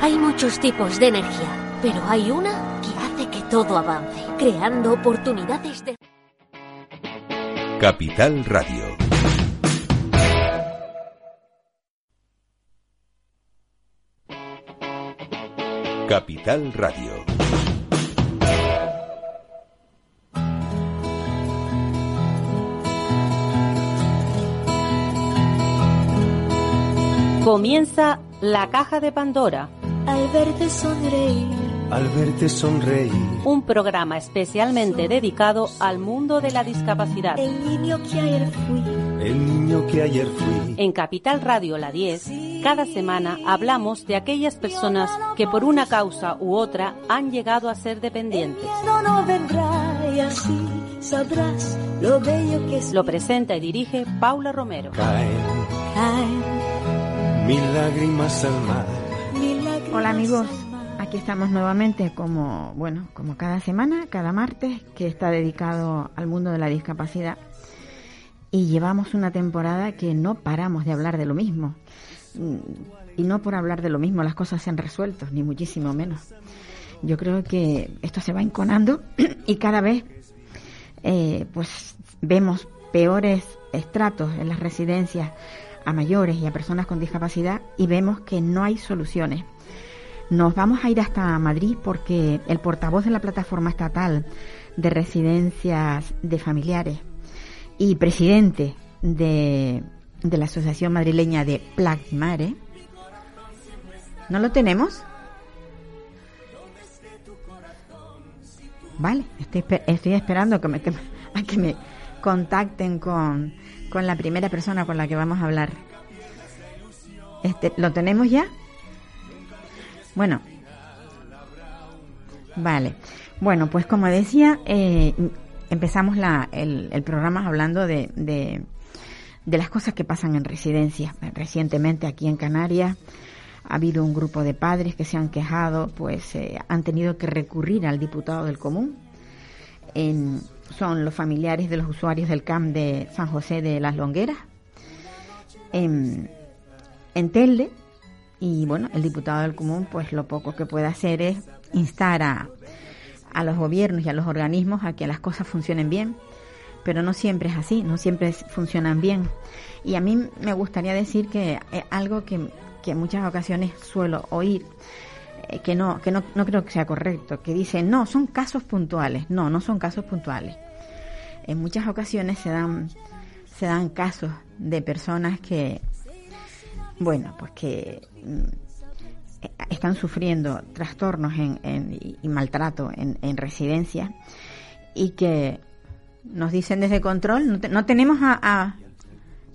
Hay muchos tipos de energía, pero hay una que hace que todo avance, creando oportunidades de... Capital Radio. Capital Radio. Comienza la caja de Pandora. Al verte sonreír. Al verte sonreír. Un programa especialmente dedicado al mundo de la discapacidad. El niño que ayer fui. El niño que ayer fui. En Capital Radio La 10, cada semana hablamos de aquellas personas que por una causa u otra han llegado a ser dependientes. No, no vendrá y así sabrás lo bello que es. Lo presenta y dirige Paula Romero. Caen, Caen Hola amigos, aquí estamos nuevamente como, bueno, como cada semana, cada martes, que está dedicado al mundo de la discapacidad. Y llevamos una temporada que no paramos de hablar de lo mismo. Mm, Y no por hablar de lo mismo las cosas se han resuelto, ni muchísimo menos. Yo creo que esto se va enconando y cada vez eh, pues vemos peores estratos en las residencias a mayores y a personas con discapacidad y vemos que no hay soluciones. Nos vamos a ir hasta Madrid porque el portavoz de la plataforma estatal de residencias de familiares y presidente de, de la Asociación Madrileña de Plagmare, ¿no lo tenemos? Vale, estoy, estoy esperando que me, que a que me contacten con, con la primera persona con la que vamos a hablar. Este, ¿Lo tenemos ya? Bueno. Vale. Bueno, pues como decía, eh, empezamos la, el, el programa hablando de, de, de las cosas que pasan en residencias. Recientemente aquí en Canarias ha habido un grupo de padres que se han quejado, pues eh, han tenido que recurrir al diputado del común. En- son los familiares de los usuarios del CAMP de San José de las Longueras. En, en Telde, y bueno, el diputado del común, pues lo poco que puede hacer es instar a, a los gobiernos y a los organismos a que las cosas funcionen bien, pero no siempre es así, no siempre funcionan bien. Y a mí me gustaría decir que es algo que, que en muchas ocasiones suelo oír, eh, que no, que no, no creo que sea correcto, que dicen, no, son casos puntuales. No, no son casos puntuales. En muchas ocasiones se dan, se dan casos de personas que, bueno, pues que mm, están sufriendo trastornos en, en- y maltrato en, en residencias y que nos dicen desde control, no, te- no tenemos a, a-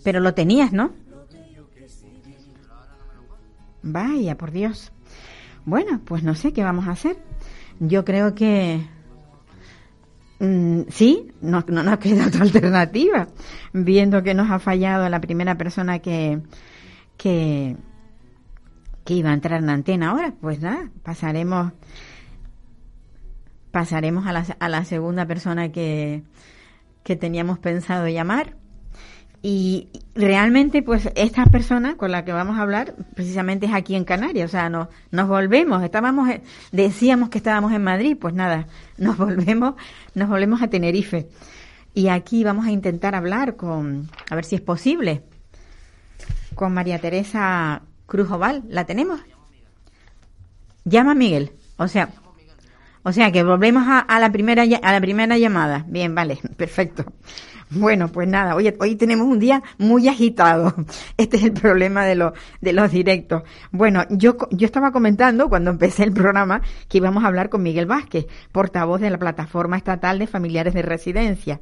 Pero lo tenías, ¿no? Vaya, por Dios. Bueno, pues no sé qué vamos a hacer. Yo creo que mm, sí, no, no nos queda otra alternativa, viendo que nos ha fallado la primera persona que, que, iba a entrar en antena ahora. Pues nada, pasaremos pasaremos a la, a la segunda persona que, que teníamos pensado llamar. Y realmente, pues, esta persona con la que vamos a hablar, precisamente es aquí en Canarias. O sea, nos, nos volvemos. Estábamos, decíamos que estábamos en Madrid, pues nada, nos volvemos, nos volvemos a Tenerife. Y aquí vamos a intentar hablar con, a ver si es posible, con María Teresa Cruz Oval. ¿La tenemos? Llama Miguel. O sea, o sea que volvemos a, a la primera a la primera llamada. Bien, vale, perfecto. Bueno, pues nada, hoy, hoy tenemos un día muy agitado. Este es el problema de, los de los directos. Bueno, yo, yo estaba comentando cuando empecé el programa que íbamos a hablar con Miguel Vázquez, portavoz de la Plataforma Estatal de Familiares de Residencia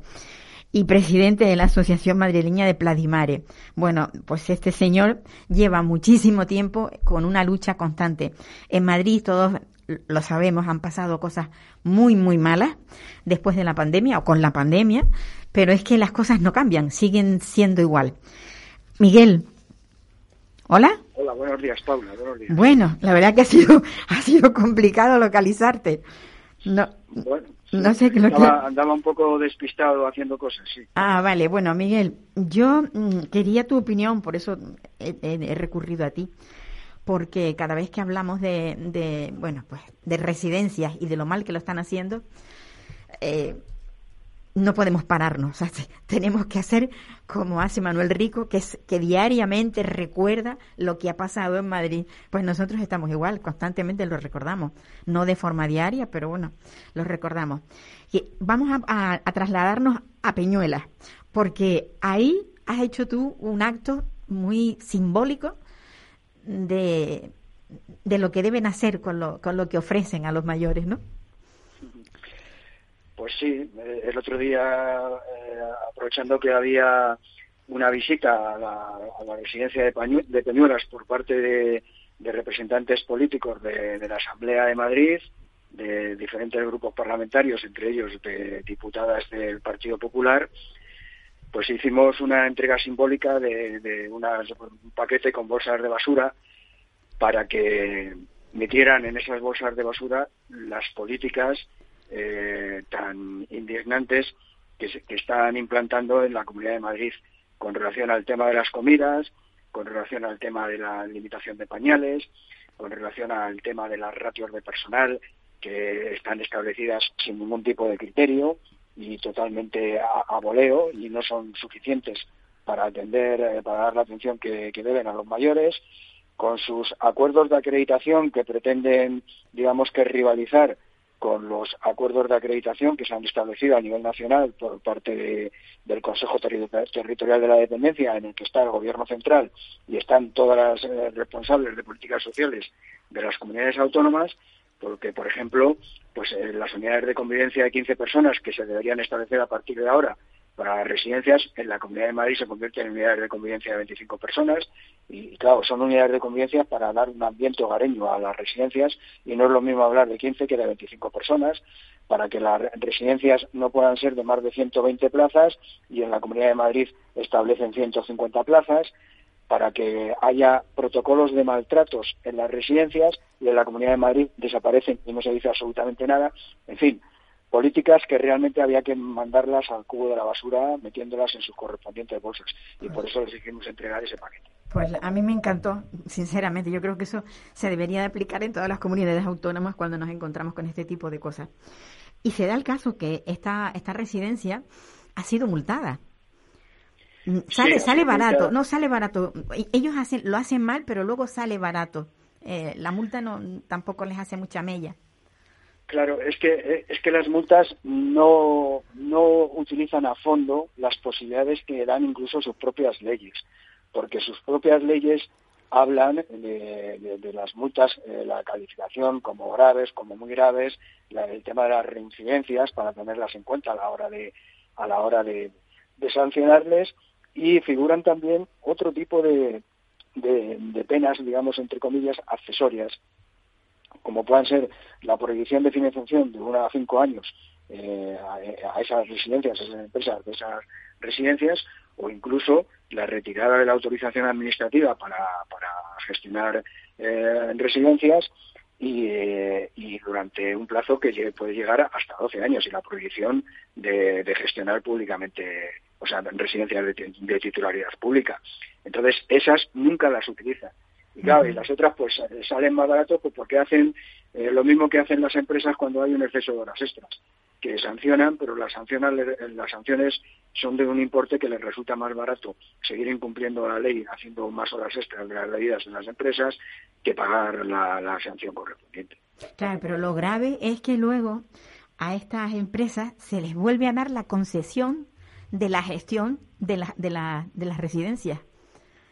y presidente de la Asociación Madrileña de Pladimare. Bueno, pues este señor lleva muchísimo tiempo con una lucha constante. En Madrid todos lo sabemos, han pasado cosas muy, muy malas después de la pandemia o con la pandemia, pero es que las cosas no cambian, siguen siendo igual. Miguel, ¿hola? Hola, buenos días, Paula. Buenos días. Bueno, la verdad que ha sido, ha sido complicado localizarte. No, Bueno, no sé qué lo que... andaba, andaba un poco despistado haciendo cosas, sí. Ah, vale. Bueno, Miguel, yo mm, quería tu opinión, por eso he, he- he recurrido a ti. Porque cada vez que hablamos de, de bueno, pues de residencias y de lo mal que lo están haciendo, eh, no podemos pararnos. tenemos que hacer como hace Manuel Rico, que, es, que diariamente recuerda lo que ha pasado en Madrid. Pues nosotros estamos igual, constantemente lo recordamos. No de forma diaria, pero bueno, lo recordamos. Y vamos a, trasladarnos a Peñuelas, porque ahí has hecho tú un acto muy simbólico de, de lo que deben hacer con lo, con lo que ofrecen a los mayores, ¿no? Pues sí, eh, el otro día, eh, aprovechando que había una visita a la, residencia de, Peñuelas por parte de, representantes políticos de, la Asamblea de Madrid, de diferentes grupos parlamentarios, entre ellos de diputadas del Partido Popular, pues hicimos una entrega simbólica de, un paquete con bolsas de basura para que metieran en esas bolsas de basura las políticas eh, tan indignantes que, que están implantando en la Comunidad de Madrid con relación al tema de las comidas, con relación al tema de la limitación de pañales, con relación al tema de las ratios de personal que están establecidas sin ningún tipo de criterio y totalmente a, voleo y no son suficientes para atender, eh, para dar la atención que, que, deben a los mayores, con sus acuerdos de acreditación que pretenden, digamos que rivalizar con los acuerdos de acreditación que se han establecido a nivel nacional por parte del Consejo Territorial de la Dependencia, en el que está el Gobierno central y están todas las eh, responsables de políticas sociales de las comunidades autónomas, porque, por ejemplo, pues eh, las unidades de convivencia de 15 personas que se deberían establecer a partir de ahora para residencias, en la Comunidad de Madrid se convierten en unidades de convivencia de 25 personas y, claro, son unidades de convivencia para dar un ambiente hogareño a las residencias y no es lo mismo hablar de 15 que de 25 personas, para que las residencias no puedan ser de más de 120 plazas y en la Comunidad de Madrid establecen 150 plazas, para que haya protocolos de maltratos en las residencias y en la Comunidad de Madrid desaparecen y no se dice absolutamente nada. En fin, políticas que realmente había que mandarlas al cubo de la basura metiéndolas en sus correspondientes bolsas y por eso les hicimos entregar ese paquete. Pues a mí me encantó, sinceramente. Yo creo que eso se debería de aplicar en todas las comunidades autónomas cuando nos encontramos con este tipo de cosas. Y se da el caso que esta, esta residencia ha sido multada. Mm, sale, sale barato, no sale barato. Ellos hacen, lo hacen mal, pero luego sale barato. Eh, la multa no tampoco les hace mucha mella. Claro, es que, eh, es que las multas no, no utilizan a fondo las posibilidades que dan incluso sus propias leyes, porque sus propias leyes hablan de, las multas, eh, la calificación como graves, como muy graves, el tema de las reincidencias para tenerlas en cuenta a la hora de, a la hora de, sancionarles y figuran también otro tipo de, de penas, digamos, entre comillas, accesorias, como puedan ser la prohibición de financiación de uno a cinco años eh, a, esas residencias, a esas empresas de esas residencias, o incluso la retirada de la autorización administrativa para, gestionar eh, residencias eh, y, durante un plazo que puede llegar hasta 12 años y la prohibición de, gestionar públicamente, o sea, residencias de, de, titularidad pública. Entonces, esas nunca las utilizan. Y claro, y las otras pues eh, salen más baratos pues, porque hacen eh, lo mismo que hacen las empresas cuando hay un exceso de horas extras, que sancionan, pero las, sanciones, las sanciones son de un importe que les resulta más barato seguir incumpliendo la ley, haciendo más horas extras de las medidas en las empresas, que pagar la, sanción correspondiente. Claro, pero lo grave es que luego a estas empresas se les vuelve a dar la concesión de la gestión de, la, de, la, de las residencias.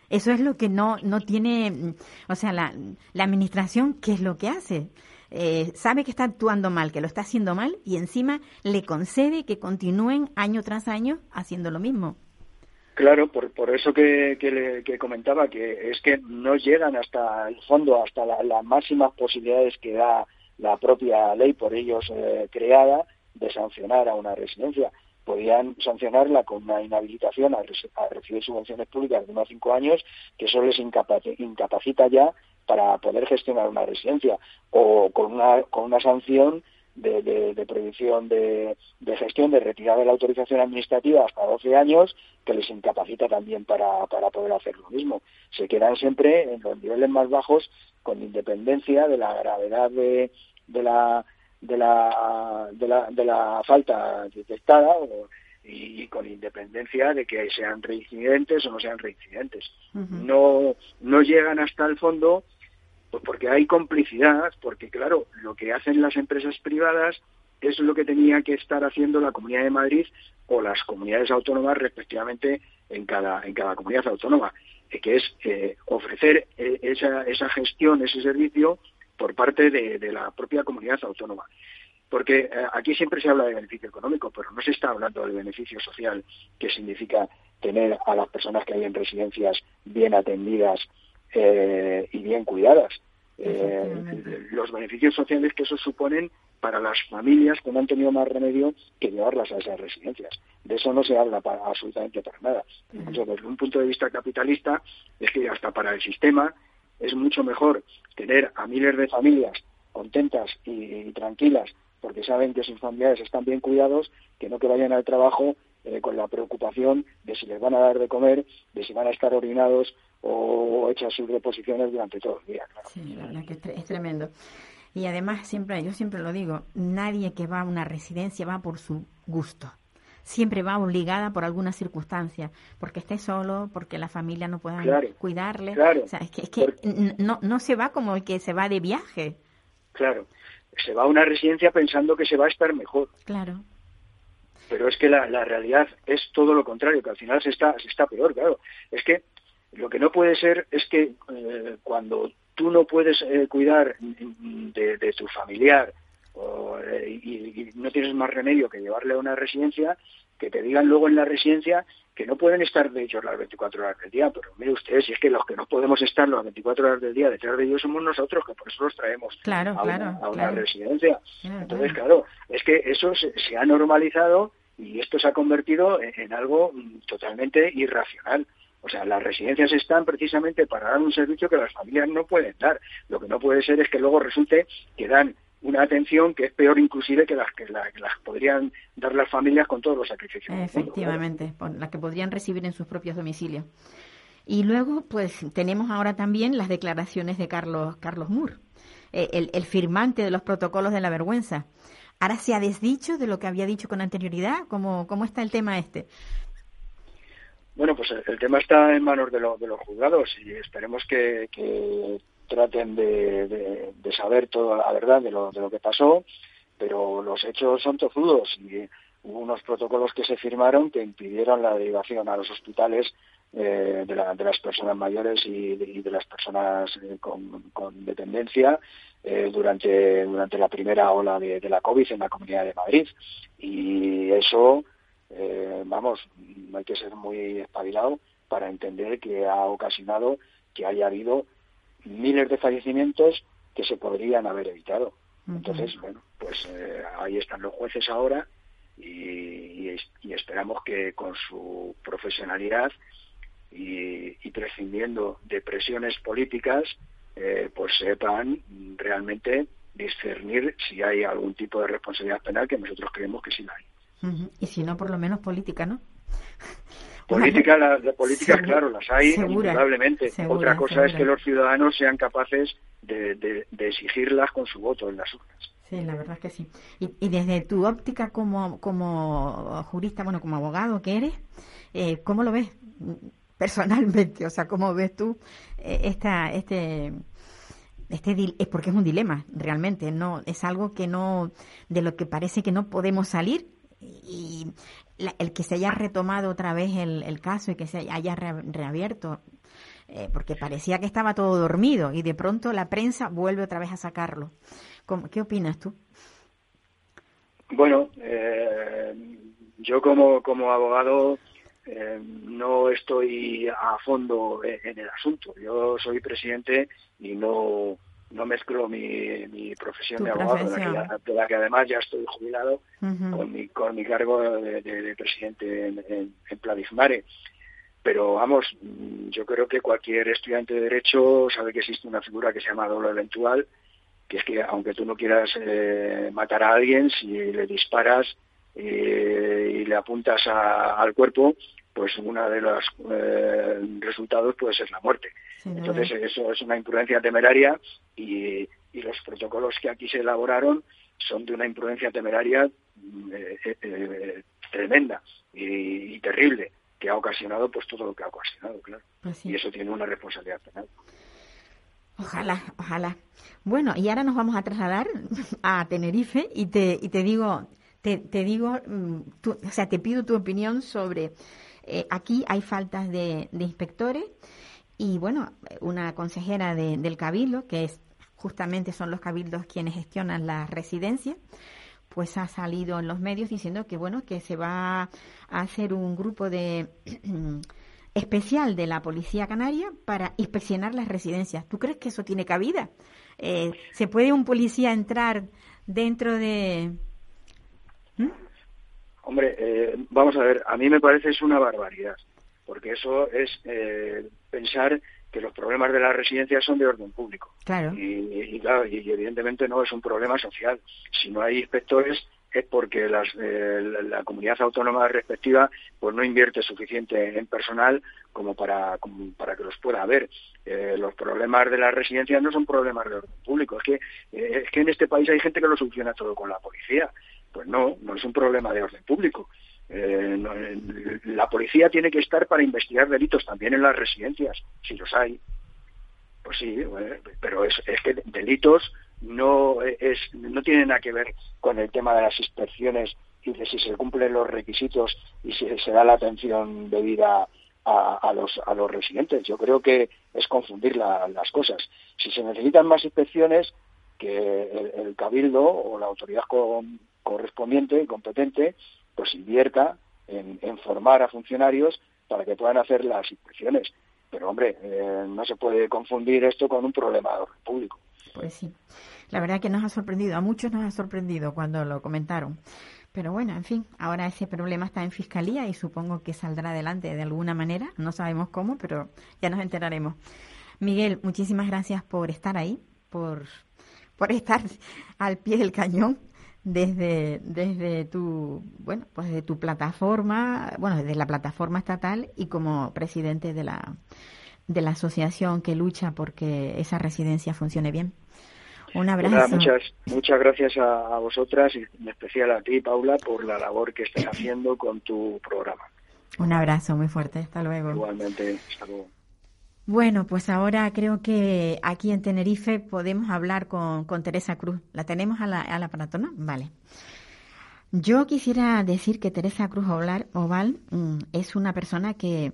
Eso es lo que no, no tiene, o sea, la, la administración, ¿qué es lo que hace? Eh, sabe que está actuando mal, que lo está haciendo mal y encima le concede que continúen año tras año haciendo lo mismo. Claro, por, por eso que, que, comentaba, que es que no llegan hasta el fondo, hasta las máximas posibilidades que da la propia ley por ellos eh, creada de sancionar a una residencia podían sancionarla con una inhabilitación a, recibir subvenciones públicas de unos cinco años, que eso les incapacita ya para poder gestionar una residencia, o con una, con una sanción de, prohibición de, gestión, de retirada de la autorización administrativa hasta 12 años, que les incapacita también para, para poder hacer lo mismo. Se quedan siempre en los niveles más bajos con independencia de la gravedad de la de la, de la, de la falta detectada y, con independencia de que sean reincidentes o no sean reincidentes. no, no llegan hasta el fondo pues porque hay complicidad, porque claro, lo que hacen las empresas privadas es lo que tenía que estar haciendo la Comunidad de Madrid o las comunidades autónomas respectivamente en cada, en cada comunidad autónoma, eh, que es eh, ofrecer eh, esa, esa gestión, ese servicio por parte de, la propia comunidad autónoma. Porque aquí siempre se habla de beneficio económico, pero no se está hablando del beneficio social, que significa tener a las personas que hay en residencias bien atendidas eh, y bien cuidadas. Eh, los beneficios sociales que eso suponen para las familias que no han tenido más remedio que llevarlas a esas residencias. De eso no se habla para, absolutamente para nada. Entonces, desde un punto de vista capitalista, es que hasta para el sistema es mucho mejor tener a miles de familias contentas y, tranquilas porque saben que sus familiares están bien cuidados, que no que vayan al trabajo eh, con la preocupación de si les van a dar de comer, de si van a estar orinados o hechas sus reposiciones durante todo el día. Sí, la verdad que es tremendo. Y además, siempre, yo siempre lo digo, nadie que va a una residencia va por su gusto. Siempre va obligada por alguna circunstancia, porque esté solo, porque la familia no pueda cuidarle. O sea, es que, es que no, no se va como el que se va de viaje. Claro, se va a una residencia pensando que se va a estar mejor. Claro. Pero es que la, la realidad es todo lo contrario, que al final se está, se está peor, claro. Es que lo que no puede ser es que eh, cuando tú no puedes eh, cuidar de, tu familiar eh, y, no tienes más remedio que llevarle a una residencia, que te digan luego en la residencia que no pueden estar de hecho las 24 horas del día, pero mire ustedes, si es que los que no podemos estar las 24 horas del día detrás de ellos somos nosotros, que por eso los traemos a, una, residencia. Entonces, claro, es que eso se, ha normalizado y esto se ha convertido en algo mm, totalmente irracional. O sea, las residencias están precisamente para dar un servicio que las familias no pueden dar. Lo que no puede ser es que luego resulte que dan una atención que es peor inclusive que las que, las podrían dar las familias con todos los sacrificios. Efectivamente, las que podrían recibir en sus propios domicilios. Y luego, pues tenemos ahora también las declaraciones de Carlos, Carlos Moore, eh, el, el, firmante de los protocolos de la vergüenza. Ahora se ha desdicho de lo que había dicho con anterioridad. ¿Cómo, cómo está el tema este? Bueno, pues el, tema está en manos de, de, los juzgados y esperemos que, traten de, saber toda la verdad de lo, de lo que pasó, pero los hechos son tozudos y hubo unos protocolos que se firmaron que impidieron la derivación a los hospitales eh, de, las personas mayores y de, las personas eh, con, dependencia eh, durante, durante la primera ola de, de la COVID en la Comunidad de Madrid. Y eso eh, vamos, hay que ser muy espabilado para entender que ha ocasionado que haya habido miles de fallecimientos que se podrían haber evitado. Entonces, bueno, pues eh, ahí están los jueces ahora y, esperamos que con su profesionalidad y, prescindiendo de presiones políticas, eh, pues sepan realmente discernir si hay algún tipo de responsabilidad penal que nosotros creemos que sí la hay. Y si no, por lo menos política, ¿no? Política, las políticas, claro, las hay indudablemente. Otra cosa es que los ciudadanos sean capaces de, exigirlas con su voto en las urnas. Sí, la verdad es que sí. Y, desde tu óptica como, como jurista, bueno, como abogado que eres, eh, ¿cómo lo ves personalmente? O sea, ¿cómo ves tú eh, esta, este, este es porque es un dilema realmente no es algo que no de lo que parece que no podemos salir y el que se haya retomado otra vez el, caso y que se haya reabierto, eh, porque parecía que estaba todo dormido y de pronto la prensa vuelve otra vez a sacarlo. ¿Qué opinas tú? Bueno, eh, yo como, como abogado eh, no estoy a fondo en el asunto. Yo soy presidente y no no mezclo mi, mi profesión de abogado, de la, que, además ya estoy jubilado, con, mi, con mi cargo de, presidente en, en, en Pero vamos, yo creo que cualquier estudiante de Derecho sabe que existe una figura que se llama doble eventual que es que aunque tú no quieras eh, matar a alguien, si le disparas y le apuntas al cuerpo, pues uno de los resultados puede ser la muerte. Entonces eso es una imprudencia temeraria y, y los protocolos que aquí se elaboraron son de una imprudencia temeraria eh, eh, eh, tremenda y, terrible que ha ocasionado pues todo lo que ha ocasionado, claro. Pues y eso tiene una responsabilidad penal. Ojalá, ojalá. Bueno, y ahora nos vamos a trasladar a Tenerife y te, y te digo, te, te digo, mm, o sea, te pido tu opinión sobre, aquí hay faltas de, de, inspectores y bueno, una consejera del Cabildo, que es justamente son los cabildos quienes gestionan la residencia, pues ha salido en los medios diciendo que bueno que se va a hacer un grupo de especial de la policía canaria para inspeccionar las residencias. ¿Tú crees que eso tiene cabida? Eh, ¿Se puede un policía entrar dentro de? ¿Mm? Hombre, eh, vamos a ver. A mí me parece es una barbaridad, porque eso es eh, pensar que los problemas de las residencias son de orden público. Claro. Y, claro, y, evidentemente no es un problema social. Si no hay inspectores es porque las, eh, la, comunidad autónoma respectiva pues no invierte suficiente en personal como para, para que los pueda haber. Eh, los problemas de las residencias no son problemas de orden público. Es que, eh, es que en este país hay gente que lo soluciona todo con la policía. Pues no, no es un problema de orden público. Eh, la policía tiene que estar para investigar delitos también en las residencias, si los hay. Pues sí, pero es, que delitos no es no tienen nada que ver con el tema de las inspecciones y de si se cumplen los requisitos y si se da la atención debida a, los, a los residentes. Yo creo que es confundir las cosas. Si se necesitan más inspecciones, que el, cabildo o la autoridad correspondiente y competente pues invierta en, formar a funcionarios para que puedan hacer las inspecciones. Pero hombre, eh, no se puede confundir esto con un problema de orden público. Pues sí, la verdad que nos ha sorprendido, a muchos nos ha sorprendido cuando lo comentaron. Pero bueno, en fin, ahora ese problema está en fiscalía y supongo que saldrá adelante de alguna manera. No sabemos cómo, pero ya nos enteraremos. Miguel, muchísimas gracias por estar ahí, por, por estar al pie del cañón desde, desde tu, bueno, pues de tu plataforma, bueno, desde la plataforma estatal y como presidente de la, de la asociación que lucha porque esa residencia funcione bien. Un pues abrazo. muchas, muchas gracias a, vosotras y en especial a ti, Paula, por la labor que estás haciendo con tu programa. Un abrazo muy fuerte. Hasta luego. Igualmente. Hasta luego. Bueno, pues ahora creo que aquí en Tenerife podemos hablar con, Teresa Cruz. ¿La tenemos a la, a la Vale. Yo quisiera decir que Teresa Cruz Oval, mm, es una persona que,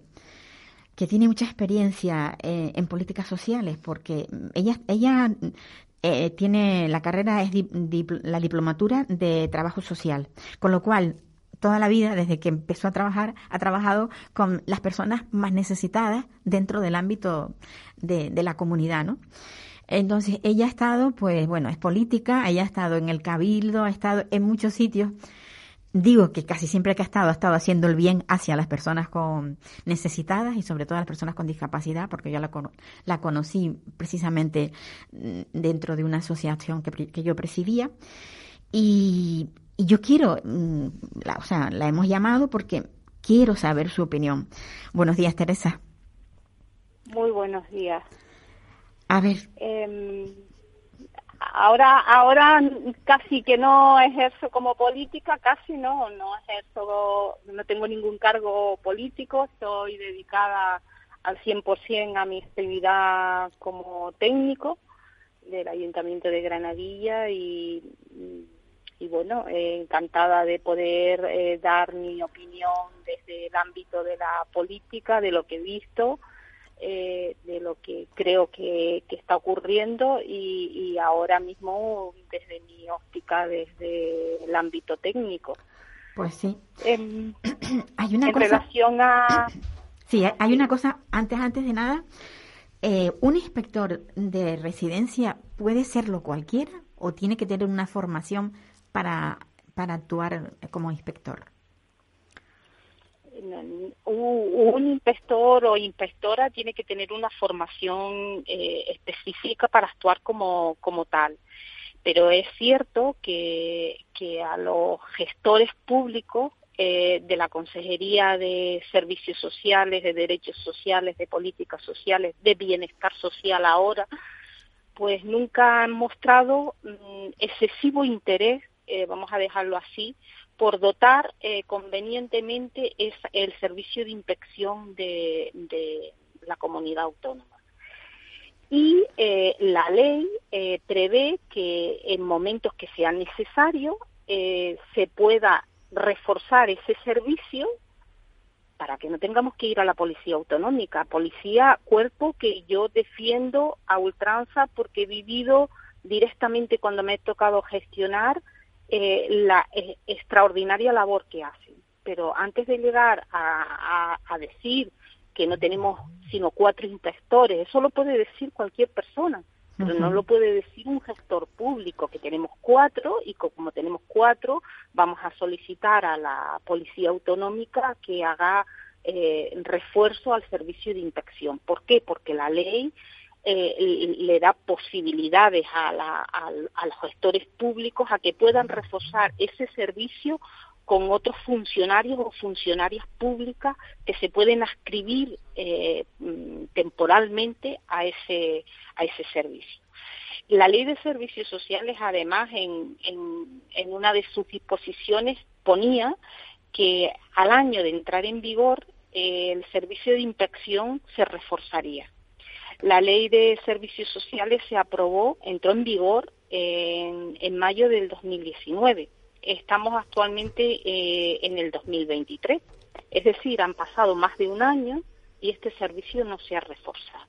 que tiene mucha experiencia eh, en políticas sociales, porque ella, ella eh, tiene la carrera, es la diplomatura de trabajo social, con lo cual toda la vida, desde que empezó a trabajar, ha trabajado con las personas más necesitadas dentro del ámbito de, la comunidad, ¿no? Entonces, ella ha estado, pues bueno, es política, ella ha estado en el cabildo, ha estado en muchos sitios. Digo que casi siempre que ha estado, ha estado haciendo el bien hacia las personas con necesitadas y sobre todo las personas con discapacidad, porque yo la, la conocí precisamente mm, dentro de una asociación que, que yo presidía. Y, y yo quiero, mm, la, o sea, la hemos llamado porque quiero saber su opinión. Buenos días, Teresa. Muy buenos días. A ver. Em, ahora, ahora casi que no ejerzo como política, casi no, no ejerzo, no tengo ningún cargo político, estoy dedicada al 100% a mi actividad como técnico del Ayuntamiento de Granadilla y bueno, eh, encantada de poder eh, dar mi opinión desde el ámbito de la política, de lo que he visto, eh, de lo que creo que, está ocurriendo y, ahora mismo desde mi óptica, desde el ámbito técnico. Pues sí. En, hay una relación a... Sí, hay una cosa, antes, antes de nada, ¿un inspector de residencia puede serlo cualquiera o tiene que tener una formación para, para actuar como inspector? Un inspector o inspectora tiene que tener una formación eh, específica para actuar como, como tal. pero es cierto que, que a los gestores públicos eh, de la Consejería de Servicios Sociales, de Derechos Sociales, de Políticas Sociales, de Bienestar Social ahora, pues nunca han mostrado mm, excesivo interés, eh, vamos a dejarlo así, por dotar eh, convenientemente es el servicio de inspección de, la comunidad autónoma. Y la ley prevé que en momentos que sea necesario se pueda reforzar ese servicio para que no tengamos que ir a la policía autonómica, policía, cuerpo que yo defiendo a ultranza porque he vivido directamente cuando me he tocado gestionar eh, la eh, extraordinaria labor que hacen. Pero antes de llegar a, a decir que no tenemos sino cuatro inspectores, eso lo puede decir cualquier persona pero no lo puede decir un gestor público, que tenemos cuatro y como tenemos cuatro, vamos a solicitar a la Policía Autonómica que haga eh, refuerzo al servicio de inspección. ¿Por qué? Porque la ley eh, le da posibilidades a, a los gestores públicos a que puedan reforzar ese servicio con otros funcionarios o funcionarias públicas que se pueden ascribir eh, mm, temporalmente a ese, a ese servicio. La ley de servicios sociales, además, en, en, una de sus disposiciones ponía que al año de entrar en vigor eh, el servicio de inspección se reforzaría. La ley de servicios sociales se aprobó, entró en vigor en, en mayo del 2019 estamos actualmente eh, en el 2023. Es decir, han pasado más de un año y este servicio no se ha reforzado.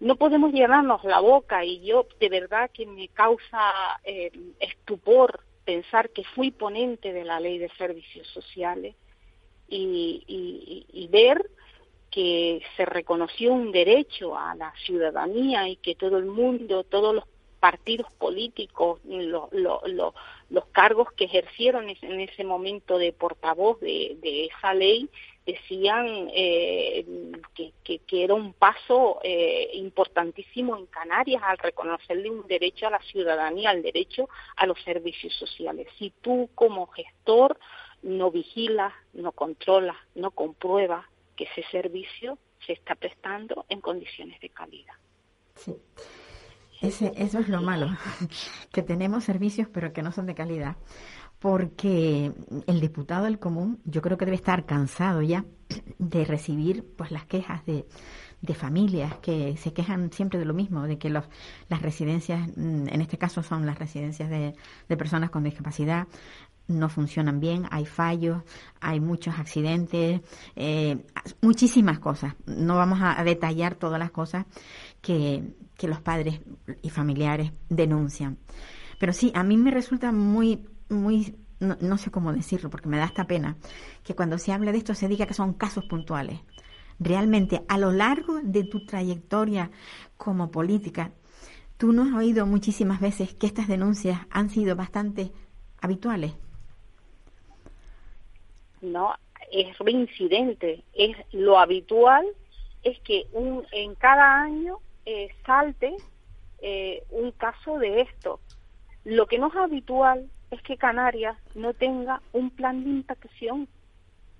No podemos llenarnos la boca y yo de verdad que me causa eh, estupor pensar que fui ponente de la ley de servicios sociales y, y ver que se reconoció un derecho a la ciudadanía y que todo el mundo, todos los partidos políticos, los cargos que ejercieron en ese momento de portavoz de, esa ley, decían eh, que, que, era un paso eh, importantísimo en Canarias al reconocerle un derecho a la ciudadanía, al derecho a los servicios sociales. Si tú como gestor no vigilas, no controlas, no compruebas que ese servicio se está prestando en condiciones de calidad. Sí. Ese, eso es lo malo, que tenemos servicios pero que no son de calidad. Porque el diputado del común yo creo que debe estar cansado ya de recibir pues las quejas de, de familias que se quejan siempre de lo mismo, de que los, las residencias, mm, en este caso son las residencias de, de personas con discapacidad, no funcionan bien, hay fallos, hay muchos accidentes, eh, muchísimas cosas. No vamos a detallar todas las cosas que, que los padres y familiares denuncian. Pero sí, a mí me resulta muy, muy, no, sé cómo decirlo, porque me da esta pena, que cuando se habla de esto se diga que son casos puntuales. Realmente, a lo largo de tu trayectoria como política, tú no has oído muchísimas veces que estas denuncias han sido bastante habituales. No, es reincidente. Es lo habitual es que un, en cada año eh, salte eh, un caso de esto. Lo que no es habitual es que Canarias no tenga un plan de inspección.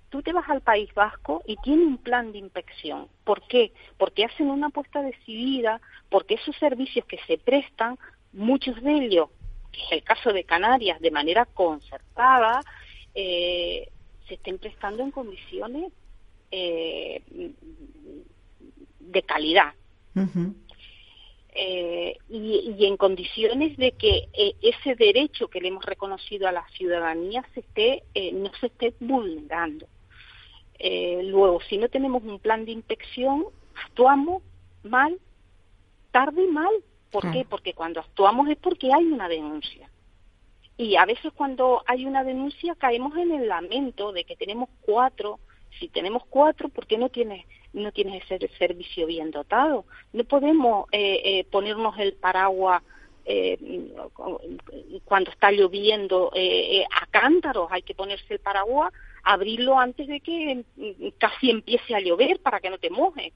Tú te vas al País Vasco y tiene un plan de inspección. ¿Por qué? Porque hacen una apuesta decidida, porque esos servicios que se prestan, muchos de ellos, que es el caso de Canarias, de manera concertada, eh, se estén prestando en condiciones de calidad. Eh, y, en condiciones de que eh, ese derecho que le hemos reconocido a la ciudadanía se esté, eh, no se esté vulnerando. luego, si no tenemos un plan de inspección, actuamos mal, tarde y mal. ¿Por qué? Porque cuando actuamos es porque hay una denuncia. Y a veces cuando hay una denuncia caemos en el lamento de que tenemos cuatro. Si tenemos cuatro, ¿por qué no tienes no tienes ese servicio bien dotado. No podemos eh, eh, ponernos el paraguas eh, cuando está lloviendo a cántaros, hay que ponerse el paraguas abrirlo antes de que mm, casi empiece a llover para que no te mojes.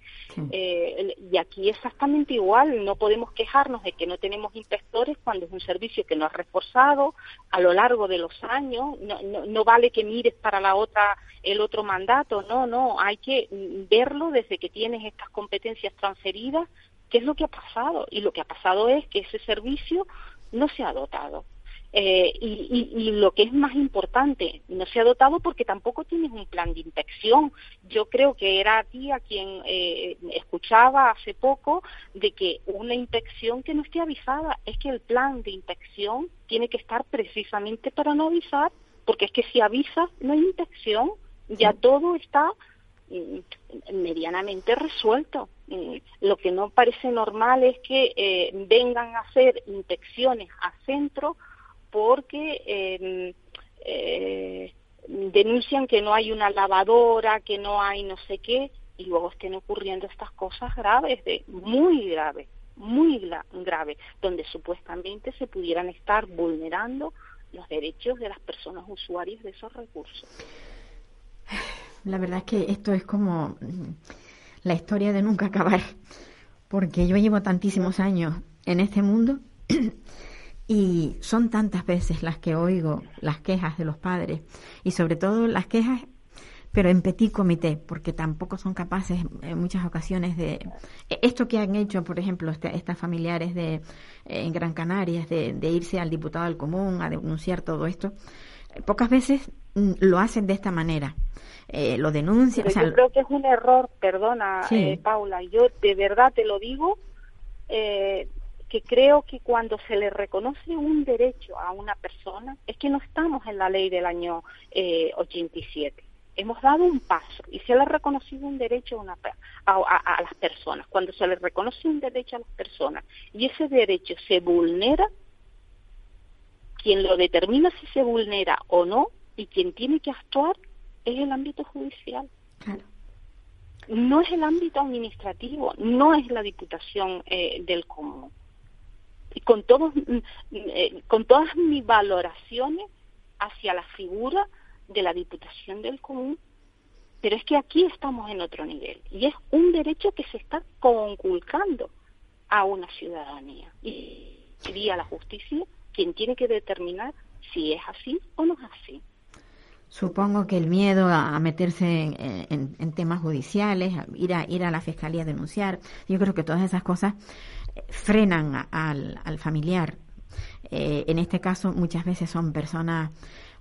Eh, y aquí exactamente igual, no podemos quejarnos de que no tenemos inspectores cuando es un servicio que no ha reforzado a lo largo de los años, no, no, no vale que mires para la otra el otro mandato, no, no, hay que mm, verlo desde que tienes estas competencias transferidas, qué es lo que ha pasado. Y lo que ha pasado es que ese servicio no se ha dotado eh, y, lo que es más importante, no se ha dotado porque tampoco tienes un plan de inspección. Yo creo que era a ti a quien eh, escuchaba hace poco de que una inspección que no esté avisada, es que el plan de inspección tiene que estar precisamente para no avisar, porque es que si avisas no hay inspección, ya todo está mm, medianamente resuelto. Mm, lo que no parece normal es que eh, vengan a hacer inspecciones a centro porque em, eh, denuncian que no hay una lavadora, que no hay no sé qué, y luego estén ocurriendo estas cosas graves, de, muy graves, muy graves, donde supuestamente se pudieran estar vulnerando los derechos de las personas usuarias de esos recursos. La verdad es que esto es como la historia de nunca acabar, porque yo llevo tantísimos años en este mundo Y son tantas veces las que oigo las quejas de los padres y sobre todo las quejas, pero en petit comité, porque tampoco son capaces en muchas ocasiones de... Esto que han hecho, por ejemplo, este, estas familiares de, en Gran Canaria, de, de irse al diputado del común a denunciar todo esto, pocas veces mm, lo hacen de esta manera. Eh, lo denuncian. yo creo que es un error, perdona, eh, Paula, yo de verdad te lo digo, eh, que creo que cuando se le reconoce un derecho a una persona, es que no estamos en la ley del año eh, 87. Hemos dado un paso y se le ha reconocido un derecho a, una, a, las personas. Cuando se le reconoce un derecho a las personas y ese derecho se vulnera, quien lo determina si se vulnera o no y quien tiene que actuar es el ámbito judicial. No es el ámbito administrativo, no es la Diputación eh, del Común con, todos, mm, eh, con todas mis valoraciones hacia la figura de la Diputación del Común, pero es que aquí estamos en otro nivel y es un derecho que se está conculcando a una ciudadanía y sería la justicia quien tiene que determinar si es así o no es así. Supongo que el miedo a meterse en, temas judiciales, ir a ir a la fiscalía a denunciar, yo creo que todas esas cosas frenan al, al familiar. Eh, en este caso, muchas veces son personas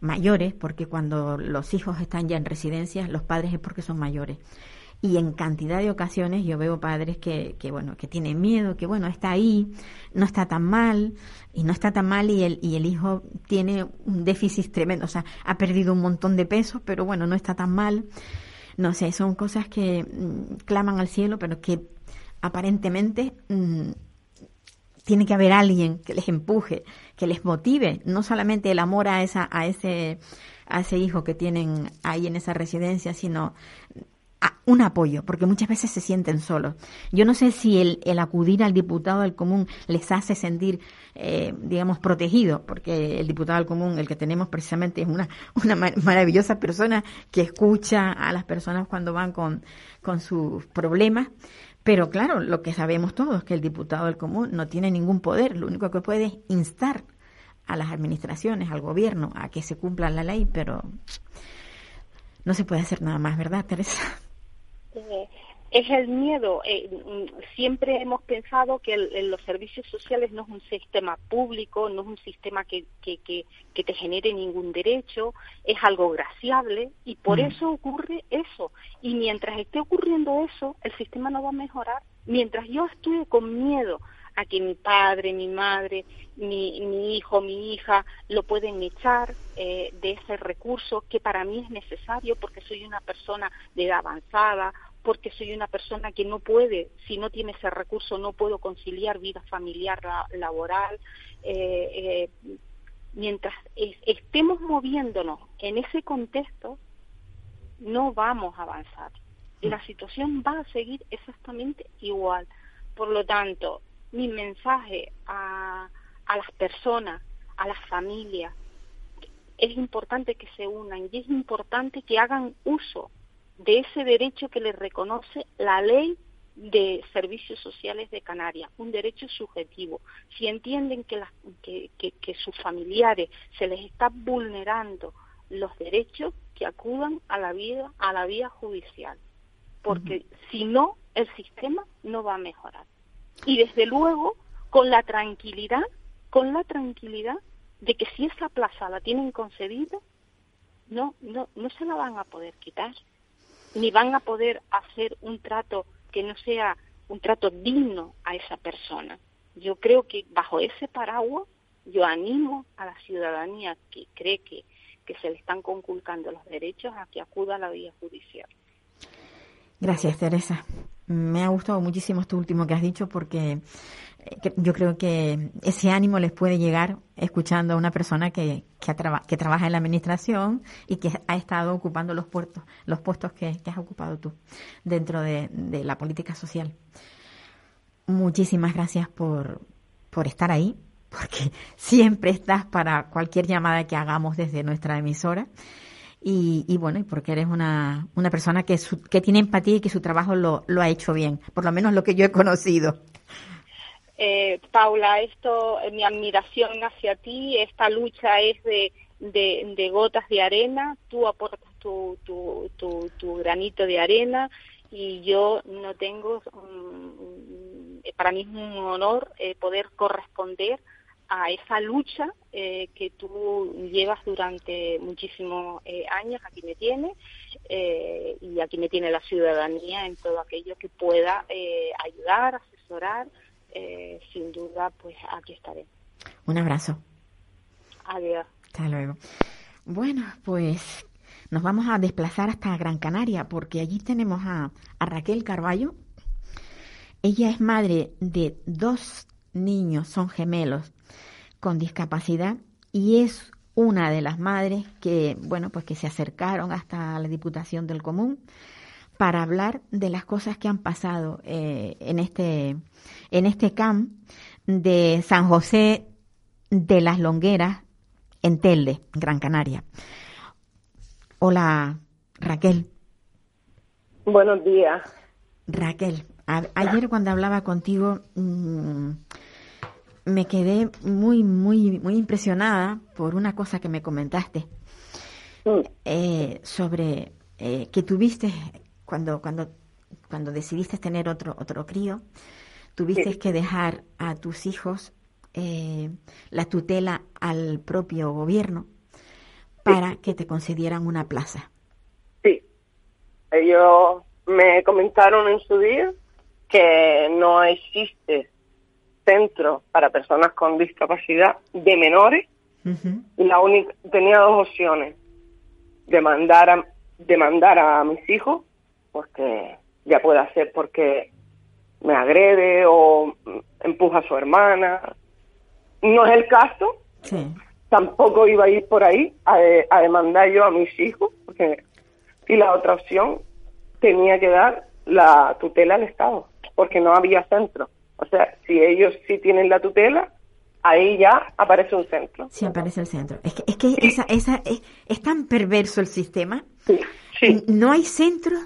mayores, porque cuando los hijos están ya en residencia, los padres es porque son mayores. Y en cantidad de ocasiones yo veo padres que, que, bueno, que tienen miedo, que bueno, está ahí, no está tan mal, y no está tan mal y el, y el hijo tiene un déficit tremendo, o sea, ha perdido un montón de peso, pero bueno, no está tan mal. No sé, son cosas que mm, claman al cielo, pero que aparentemente mm, tiene que haber alguien que les empuje, que les motive, no solamente el amor a esa, a ese, a ese hijo que tienen ahí en esa residencia, sino un apoyo, porque muchas veces se sienten solos. Yo no sé si el, el acudir al diputado del común les hace sentir, eh, digamos, protegidos, porque el diputado del común, el que tenemos precisamente, es una, una maravillosa persona que escucha a las personas cuando van con, con sus problemas, pero claro, lo que sabemos todos es que el diputado del común no tiene ningún poder, lo único que puede es instar a las administraciones, al gobierno, a que se cumpla la ley, pero no se puede hacer nada más, ¿verdad, Teresa? Eh, es el miedo. Eh, mm, siempre hemos pensado que los servicios sociales no es un sistema público, no es un sistema que, que, que, te genere ningún derecho, es algo graciable y por mm. eso ocurre eso. Y mientras esté ocurriendo eso, el sistema no va a mejorar. Mientras yo estuve con miedo a que mi padre, mi madre, mi, mi hijo, mi hija lo pueden echar eh, de ese recurso que para mí es necesario porque soy una persona de edad avanzada porque soy una persona que no puede, si no tiene ese recurso, no puedo conciliar vida familiar, laboral. Eh, eh, mientras estemos moviéndonos en ese contexto, no vamos a avanzar. La situación va a seguir exactamente igual. Por lo tanto, mi mensaje a, a las personas, a las familias, es importante que se unan y es importante que hagan uso de ese derecho que les reconoce la ley de servicios sociales de Canarias, un derecho subjetivo. Si entienden que, que, sus familiares se les está vulnerando los derechos, que acudan a la vía, a la vía judicial, porque si no, el sistema no va a mejorar. Y desde luego, con la tranquilidad, con la tranquilidad de que si esa plaza la tienen concedida, no, no, no se la van a poder quitar, ni van a poder hacer un trato que no sea un trato digno a esa persona. Yo creo que bajo ese paraguas yo animo a la ciudadanía que cree que, que se le están conculcando los derechos a que acuda a la vía judicial. Gracias, Teresa. Me ha gustado muchísimo esto último que has dicho porque yo creo que ese ánimo les puede llegar escuchando a una persona que, que, que trabaja en la administración y que ha estado ocupando los puestos, los puestos que, has ocupado tú dentro de, la política social. Muchísimas gracias por, por estar ahí, porque siempre estás para cualquier llamada que hagamos desde nuestra emisora. Y, y, bueno, y porque eres una, una persona que, que tiene empatía y que su trabajo lo, lo ha hecho bien, por lo menos lo que yo he conocido. Eh, Paula, esto, eh, mi admiración hacia ti, esta lucha es de, de, gotas de arena, tú aportas tu, tu, tu, granito de arena y yo no tengo, mm, para mí es un honor eh, poder corresponder a esa lucha eh, que tú llevas durante muchísimos años, aquí me tiene, y aquí me tiene la ciudadanía en todo aquello que pueda ayudar, asesorar eh, sin duda, pues aquí estaré. Un abrazo. Adiós. Hasta luego. Bueno, pues nos vamos a desplazar hasta Gran Canaria porque allí tenemos a, a Raquel Carballo. Ella es madre de dos niños, son gemelos con discapacidad y es una de las madres que, bueno, pues que se acercaron hasta la Diputación del Común para hablar de las cosas que han pasado eh, en este en este camp de San José de las Longueras en Telde, Gran Canaria. Hola, Raquel. Buenos días. Raquel, ayer cuando hablaba contigo mm, me quedé muy, muy, muy impresionada por una cosa que me comentaste mm. eh, sobre eh, que tuviste cuando, cuando, cuando decidiste tener otro, otro crío, tuviste que dejar a tus hijos eh, la tutela al propio gobierno para que te concedieran una plaza. Sí, ellos me comentaron en su día que no existe centro para personas con discapacidad de menores y la única tenía dos opciones demandar a demandar a mis hijos porque ya puede ser porque me agrede o empuja a su hermana. No es el caso. Tampoco iba a ir por ahí a, demandar yo a mis hijos. Porque, y la otra opción tenía que dar la tutela al Estado, porque no había centro. O sea, si ellos sí tienen la tutela, ahí ya aparece un centro. Sí, aparece el centro. Es que, es, que esa, esa, es, tan perverso el sistema. Sí, No hay centro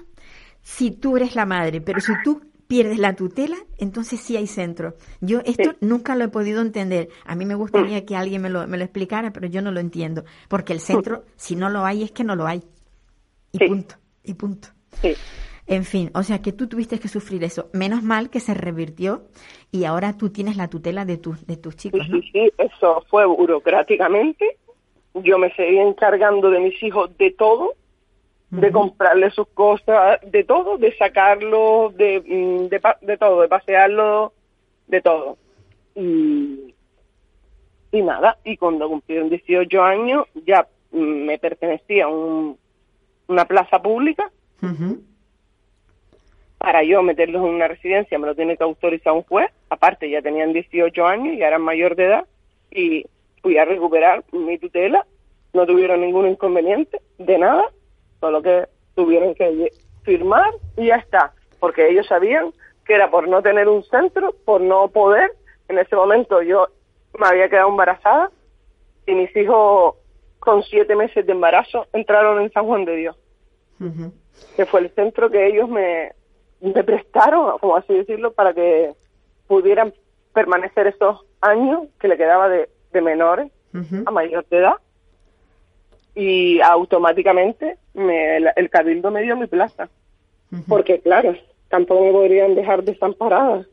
si tú eres la madre, pero si tú pierdes la tutela, entonces sí hay centro. Yo esto nunca lo he podido entender. A mí me gustaría que alguien me lo, me lo explicara, pero yo no lo entiendo. Porque el centro, si no lo hay, es que no lo hay. Y punto. Y punto. En fin, o sea que tú tuviste que sufrir eso. Menos mal que se revirtió y ahora tú tienes la tutela de, tus de tus chicos. Sí, sí, eso fue burocráticamente. Yo me seguí encargando de mis hijos de todo de comprarle sus cosas, de todo, de sacarlo, de, mm, de, de todo, de pasearlo, de todo. Y, y nada, y cuando cumplieron 18 años ya mm, me pertenecía un, una plaza pública. Para yo meterlos en una residencia me lo tiene que autorizar un juez. Aparte ya tenían 18 años y eran mayor de edad. Y fui a recuperar mi tutela. No tuvieron ningún inconveniente de nada solo que tuvieron que firmar y ya está, porque ellos sabían que era por no tener un centro, por no poder. En ese momento yo me había quedado embarazada y mis hijos con siete meses de embarazo, entraron en San Juan de Dios, que fue el centro que ellos me, me prestaron, como así decirlo, para que pudieran permanecer esos años que le quedaba de, de menores a mayor de edad. Y automáticamente me, el, el cabildo me dio mi plaza. Porque claro, tampoco me podrían dejar desamparada.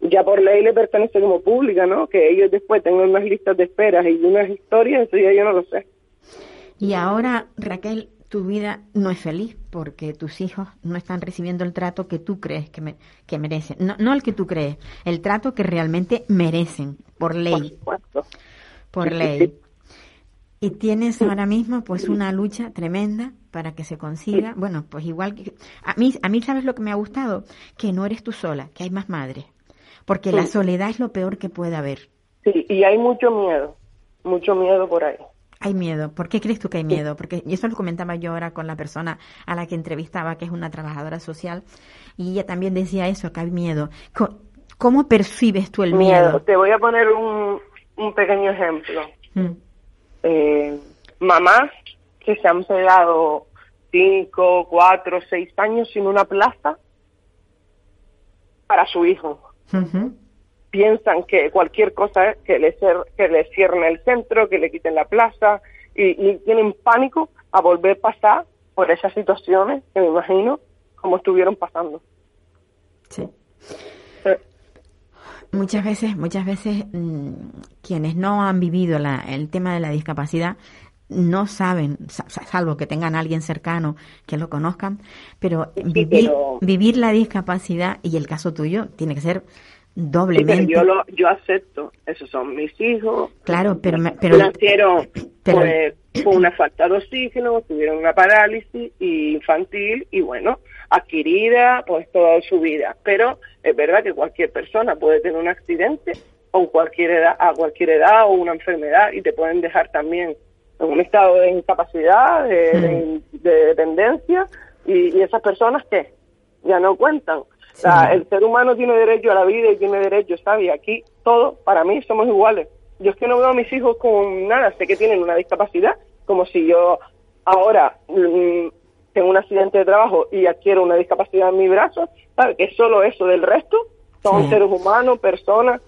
Ya por ley le pertenece como pública, ¿no? Que ellos después tengan unas listas de esperas y unas historias, eso ya yo no lo sé. Y ahora, Raquel, tu vida no es feliz porque tus hijos no están recibiendo el trato que tú crees que, me, que merecen. No, no el que tú crees, el trato que realmente merecen por ley. Por, ley. Y tienes ahora mismo pues una lucha tremenda para que se consiga, bueno, pues igual que a mí a mí sabes lo que me ha gustado, que no eres tú sola, que hay más madres, porque la soledad es lo peor que puede haber. Sí, y hay mucho miedo, mucho miedo por ahí. Hay miedo. ¿Por qué crees tú que hay miedo? Porque y eso lo comentaba yo ahora con la persona a la que entrevistaba, que es una trabajadora social, y ella también decía eso, que hay miedo. ¿Cómo percibes tú el miedo? Te voy a poner un, un pequeño ejemplo. Mm. Eh, mamás que se han pegado cinco, cuatro, seis años sin una plaza para su hijo. Piensan que cualquier cosa que le, que le cierren el centro, que le quiten la plaza, y, tienen pánico a volver a pasar por esas situaciones que me imagino como estuvieron pasando. Sí. Muchas veces, muchas veces mm, quienes no han vivido el tema de la discapacidad no saben, salvo que tengan a alguien cercano que lo conozcan, pero, vivir, vivir la discapacidad y el caso tuyo tiene que ser doblemente. yo lo, yo acepto, esos son mis hijos. Claro, pero pero nacieron pues, con una falta de oxígeno, tuvieron una parálisis infantil y bueno, adquirida pues toda su vida. Pero es verdad que cualquier persona puede tener un accidente o cualquier edad, a cualquier edad o una enfermedad y te pueden dejar también en un estado de incapacidad, de, dependencia, y, esas personas que ya no cuentan. El ser humano tiene derecho a la vida y tiene derecho, ¿sabes? Y aquí todos, para mí, somos iguales. Yo es que no veo a mis hijos con nada, sé que tienen una discapacidad, como si yo ahora mm, tengo un accidente de trabajo y adquiero una discapacidad en mi brazo, ¿sabes? Que es solo eso, del resto son seres humanos, personas.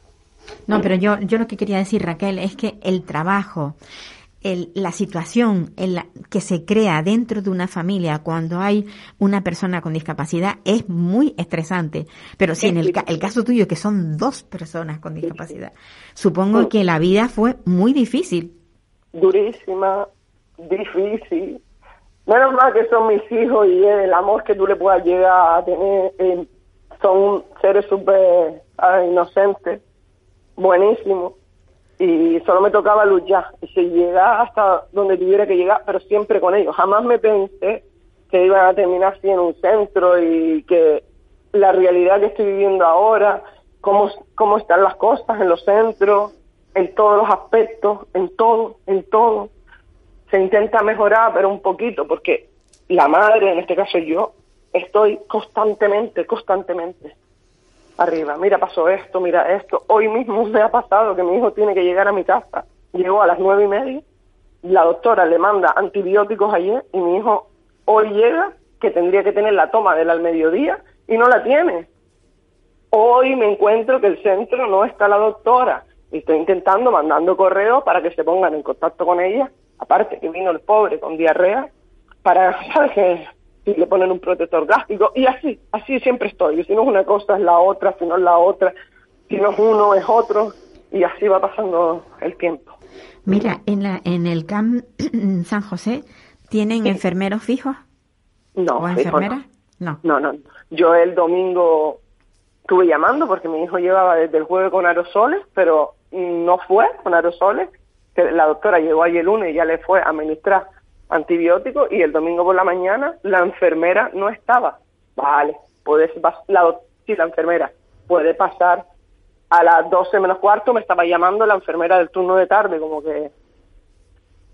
No, pero yo, yo lo que quería decir, Raquel, es que el trabajo, la situación en la, que se crea dentro de una familia cuando hay una persona con discapacidad es muy estresante. Pero si en el, el caso tuyo, que son dos personas con discapacidad, supongo que la vida fue muy difícil. Durísima, difícil. Menos mal que son mis hijos y el amor que tú le puedas llegar a tener. Eh, son seres súper inocentes, buenísimos y solo me tocaba luchar y se llegaba hasta donde tuviera que llegar, pero siempre con ellos. Jamás me pensé que iban a terminar así en un centro y que la realidad que estoy viviendo ahora, cómo, cómo están las cosas en los centros, en todos los aspectos, en todo, en todo. Se intenta mejorar, pero un poquito, porque la madre, en este caso yo, estoy constantemente, constantemente arriba. Mira, pasó esto, mira esto. Hoy mismo me ha pasado que mi hijo tiene que llegar a mi casa. Llegó a las nueve y media. La doctora le manda antibióticos ayer y mi hijo hoy llega que tendría que tener la toma del al mediodía y no la tiene. Hoy me encuentro que el centro no está la doctora y estoy intentando mandando correos para que se pongan en contacto con ella. Aparte que vino el pobre con diarrea para, ¿sabes qué? Si le ponen un protector gástrico, y así, así siempre estoy. Si no es una cosa es la otra, si no es la otra, si no es uno es otro, y así va pasando el tiempo. Mira, en, la, en el CAM San José, ¿tienen enfermeros fijos? No. ¿O enfermeras? No. no. No, Yo el domingo estuve llamando porque mi hijo llevaba desde el jueves con aerosoles, pero no fue con aerosoles. La doctora llegó ayer el lunes y ya le fue a administrar antibióticos y el domingo por la mañana la enfermera no estaba. Vale, puedes la, sí, la enfermera puede pasar a las 12 menos cuarto me estaba llamando la enfermera del turno de tarde, como que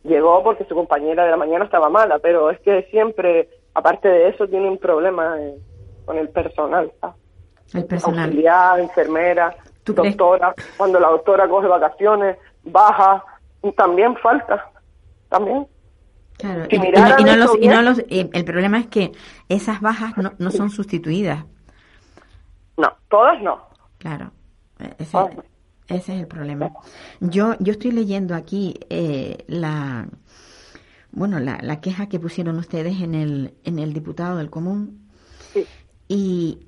llegó porque su compañera de la mañana estaba mala, pero es que siempre, aparte de eso, tiene un problema con el personal. El personal. Auxiliar, enfermera, doctora. Cuando la doctora coge vacaciones, baja, también falta también. Claro, Si y, y no- y no los, y no los, eh, el problema es que esas bajas no, no son sustituidas. No, todas no. Claro, eh, ese, ese es el problema. Yo, yo estoy leyendo aquí eh, la, bueno, la, la queja que pusieron ustedes en el, en el diputado del común Sí. y,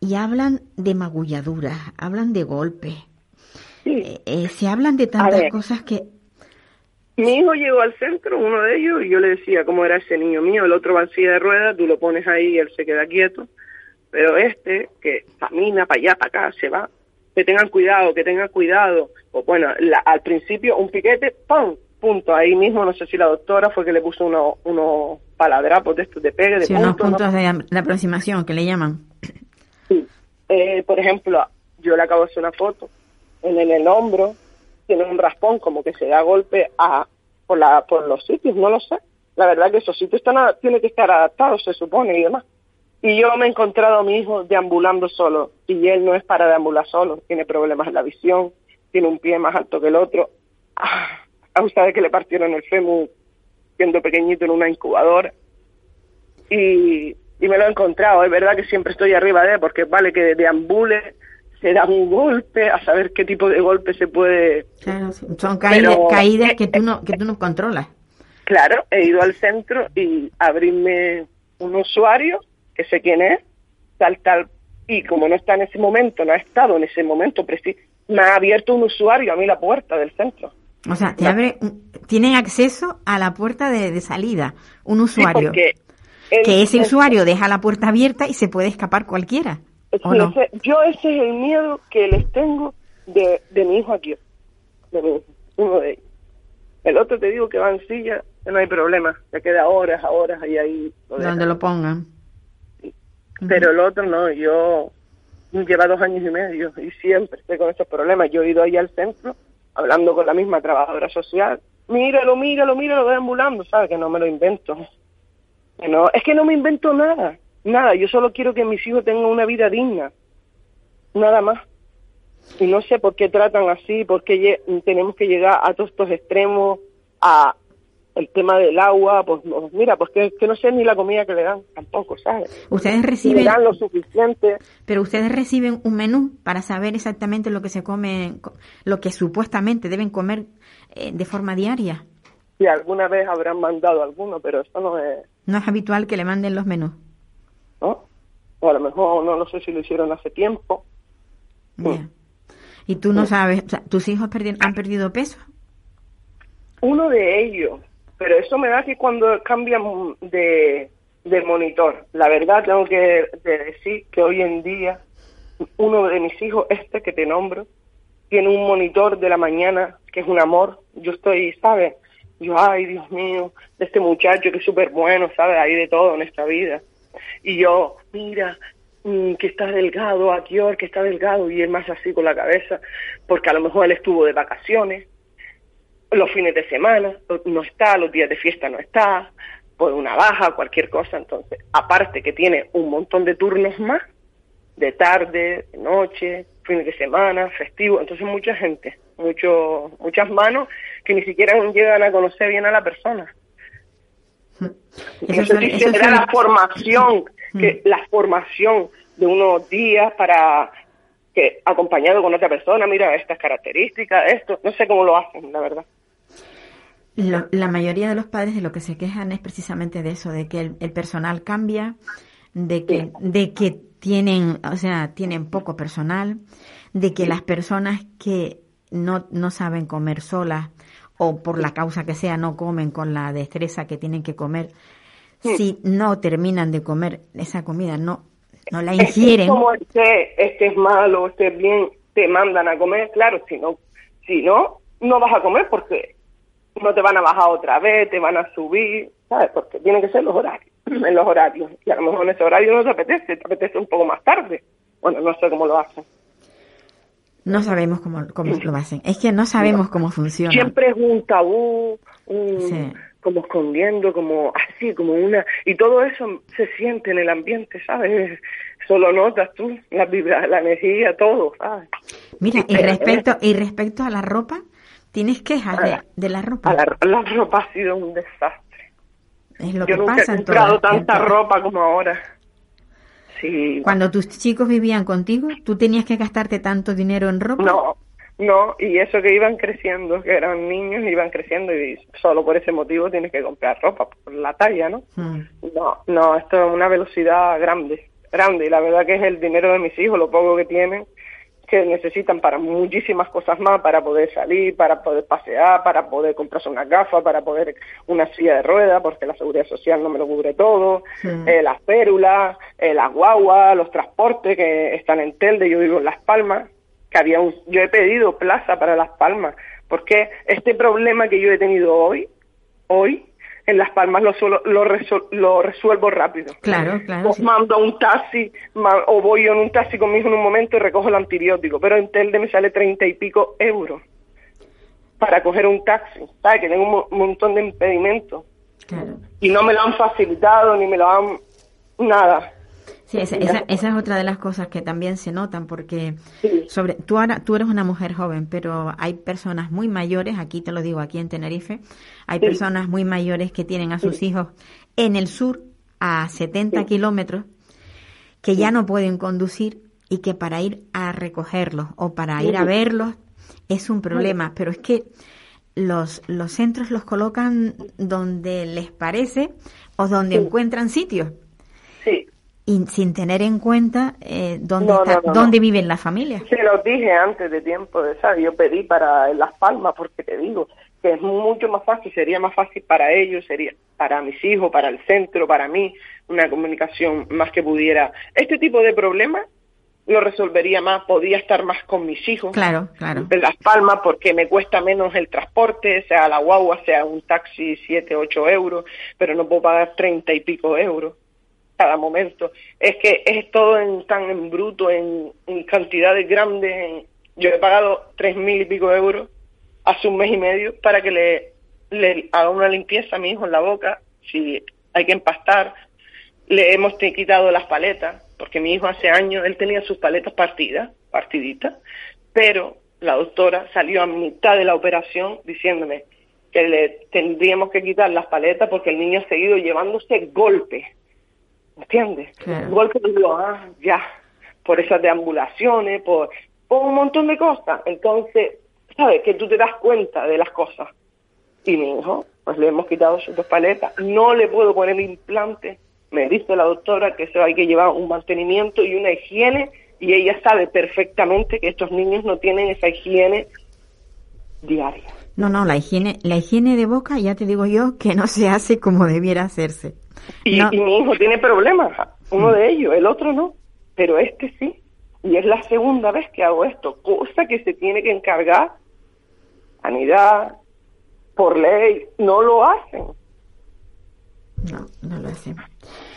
y hablan de magulladuras, hablan de golpes, Sí. eh, eh, se hablan de tantas cosas que, Mi hijo llegó al centro, uno de ellos, y yo le decía cómo era ese niño mío. El otro va en silla de ruedas, tú lo pones ahí y él se queda quieto. Pero este, que camina para allá, para acá, se va. Que tengan cuidado, que tengan cuidado. O bueno, la- al principio un piquete, ¡pum! Punto. Ahí mismo, no sé si la doctora fue que le puso unos unos paladrapos de estos de pegue, de sí, unos punto, ¿no? puntos de, de aproximación que le llaman. Sí. Eh, por ejemplo, yo le acabo de hacer una foto. En, en el hombro tiene un raspón, como que se da golpe a, por, la, por los sitios, no lo sé. La verdad que esos sitios están tienen que estar adaptados, se supone, y demás. Y yo me he encontrado a mi hijo deambulando solo, y él no es para deambular solo, tiene problemas en la visión, tiene un pie más alto que el otro. Ah, a ustedes que le partieron el fémur siendo pequeñito en una incubadora y, y me lo he encontrado. Es verdad que siempre estoy arriba de él, porque vale que deambule, se da un golpe, a saber qué tipo de golpe se puede. Claro, son caídas, Pero- caídas que tú no, que tú no controlas. Claro, he ido al centro y abrirme un usuario, que sé quién es, tal, tal, y como no está en ese momento, no ha estado en ese momento me ha abierto un usuario a mí la puerta del centro. O sea, te abre, tienen acceso a la puerta de, de salida, un Sí, usuario. porque que ese él- usuario deja la puerta abierta y se puede escapar cualquiera. ¿O Sí, no? ese- yo ese es el miedo que les tengo de, de mi hijo aquí, de mi hijo, uno de ellos. El otro te digo que va en silla, no hay problema, se queda horas, a horas ahí lo deja. Donde lo pongan. Pero el otro no, yo lleva dos años y medio y siempre estoy con esos problemas. Yo he ido ahí al centro hablando con la misma trabajadora social. Míralo, míralo, míralo, deambulando, ¿sabes? Que no me lo invento. Que no, es que no me invento nada, nada. Yo solo quiero que mis hijos tengan una vida digna, nada más. Y no sé por qué tratan así, por qué tenemos que llegar a todos estos extremos, a el tema del agua, pues mira, pues que, que no sé ni la comida que le dan, tampoco, ¿sabes? Ustedes Si le reciben, dan lo suficiente. pero ustedes reciben un menú para saber exactamente lo que se come, lo que supuestamente deben comer eh, de forma diaria. Si alguna vez habrán mandado alguno, pero eso no es, No es habitual que le manden los menús. O a lo mejor no lo sé si lo hicieron hace tiempo. Ya. Y tú no sabes, o sea, tus hijos han perdido peso. Uno de ellos, pero eso me da que cuando cambian de, de monitor, la verdad tengo que de decir que hoy en día uno de mis hijos, este que te nombro, tiene un monitor de la mañana que es un amor. Yo estoy, ¿sabes? Yo, ay, Dios mío, de este muchacho que es súper bueno, ¿sabes? Hay de todo en esta vida. Y yo, mira, mm, que está delgado, a que está delgado, y él más así con la cabeza, porque a lo mejor él estuvo de vacaciones, los fines de semana no está, los días de fiesta no está, por una baja, cualquier cosa. Entonces, aparte que tiene un montón de turnos más, de tarde, de noche, fines de semana, festivo, entonces mucha gente, mucho, muchas manos que ni siquiera llegan a conocer bien a la persona. Eso eso será suele- la formación, Mm. que la formación de unos días para que acompañado con otra persona, mira estas características, esto, no sé cómo lo hacen, la verdad. Lo- la mayoría de los padres de lo que se quejan es precisamente de eso, de que el, el personal cambia, de que, de que tienen, o sea, tienen poco personal, de que las personas que no, no saben comer solas o por la causa que sea no comen con la destreza que tienen que comer, si no terminan de comer esa comida, no, no la Es que ingieren. como este, este es malo, este es bien, te mandan a comer, claro, si no, si no, no vas a comer porque no te van a bajar otra vez, te van a subir, ¿sabes? Porque tienen que ser los horarios, en los horarios. Y a lo mejor en ese horario no te apetece, te apetece un poco más tarde. Bueno, no sé cómo lo hacen. No sabemos cómo, cómo lo hacen. Es que no sabemos cómo funciona. Siempre es un tabú, un, Sí. como escondiendo, como así, como una... Y todo eso se siente en el ambiente, ¿sabes? Solo notas tú, la vibra, la energía, todo, ¿sabes? Mira, y respecto, y respecto a la ropa, ¿Tienes quejas de, de la ropa? La, la, ropa ha sido un desastre. Es lo Yo que nunca pasa he comprado en tanta ropa como ahora. Sí. Cuando tus chicos vivían contigo, ¿tú tenías que gastarte tanto dinero en ropa? No, no, y eso que iban creciendo, que eran niños, iban creciendo y solo por ese motivo tienes que comprar ropa, por la talla, ¿no? Mm. No, no, esto es una velocidad grande, grande, y la verdad que es el dinero de mis hijos, lo poco que tienen, que necesitan para muchísimas cosas más, para poder salir, para poder pasear, para poder comprarse una gafa, para poder una silla de ruedas, porque la seguridad social no me lo cubre todo, Mm. eh, las pérulas, eh, las guaguas, los transportes que están en Telde, yo vivo en Las Palmas, que había un, yo he pedido plaza para Las Palmas, porque este problema que yo he tenido hoy, hoy, en Las Palmas lo, suelo- lo, resol- lo resuelvo rápido. Claro, claro. Sí. mando un taxi, o voy en un taxi con mi hijo en un momento y recojo el antibiótico, pero en Telde me sale treinta y pico euros para coger un taxi, ¿sabes? Que tengo un mo- montón de impedimentos Claro. y no me lo han facilitado ni me lo han nada. Sí, esa, esa, esa es otra de las cosas que también se notan porque Sí. sobre tú ahora tú eres una mujer joven, pero hay personas muy mayores, aquí te lo digo, aquí en Tenerife, hay Sí. personas muy mayores que tienen a sus hijos en el sur a 70 kilómetros que ya no pueden conducir y que para ir a recogerlos o para ir a verlos es un problema, pero es que los, los centros los colocan donde les parece o donde encuentran sitios y sin tener en cuenta eh, dónde, No, está- no, no, dónde viven las familias. se lo dije antes de tiempo de ¿sabes? Yo pedí para Las Palmas porque te digo que es mucho más fácil, sería más fácil para ellos, sería para mis hijos, para el centro, para mí, una comunicación más que pudiera. Este tipo de problemas lo resolvería más, podía estar más con mis hijos. Claro, claro. en Las Palmas porque me cuesta menos el transporte, sea la guagua, sea un taxi 7, 8 euros, pero no puedo pagar 30 y pico euros cada momento. Es que es todo en, tan en bruto, en, cantidades grandes. en- yo he pagado tres mil y pico euros hace un mes y medio para que le, le haga una limpieza a mi hijo en la boca, si hay que empastar. Le hemos quitado las paletas, porque mi hijo hace años, él tenía sus paletas partidas, partiditas, pero la doctora salió a mitad de la operación diciéndome que le tendríamos que quitar las paletas porque el niño ha seguido llevándose golpes. ¿Entiendes? Claro. Golpes, digo, ah, ya, por esas deambulaciones, por, por un montón de cosas. Entonces, ¿sabes? Que tú te das cuenta de las cosas. Y mi hijo, pues le hemos quitado sus dos paletas. No le puedo poner implante. Me dice la doctora que eso hay que llevar un mantenimiento y una higiene. Y ella sabe perfectamente que estos niños no tienen esa higiene diaria. No, no, la higiene, la higiene de boca, ya te digo yo, que no se hace como debiera hacerse. Y, No. y mi hijo tiene problemas, uno de ellos, el otro no, pero este sí. Y es la segunda vez que hago esto, cosa que se tiene que encargar sanidad, por ley, no lo hacen. No, no lo hacemos.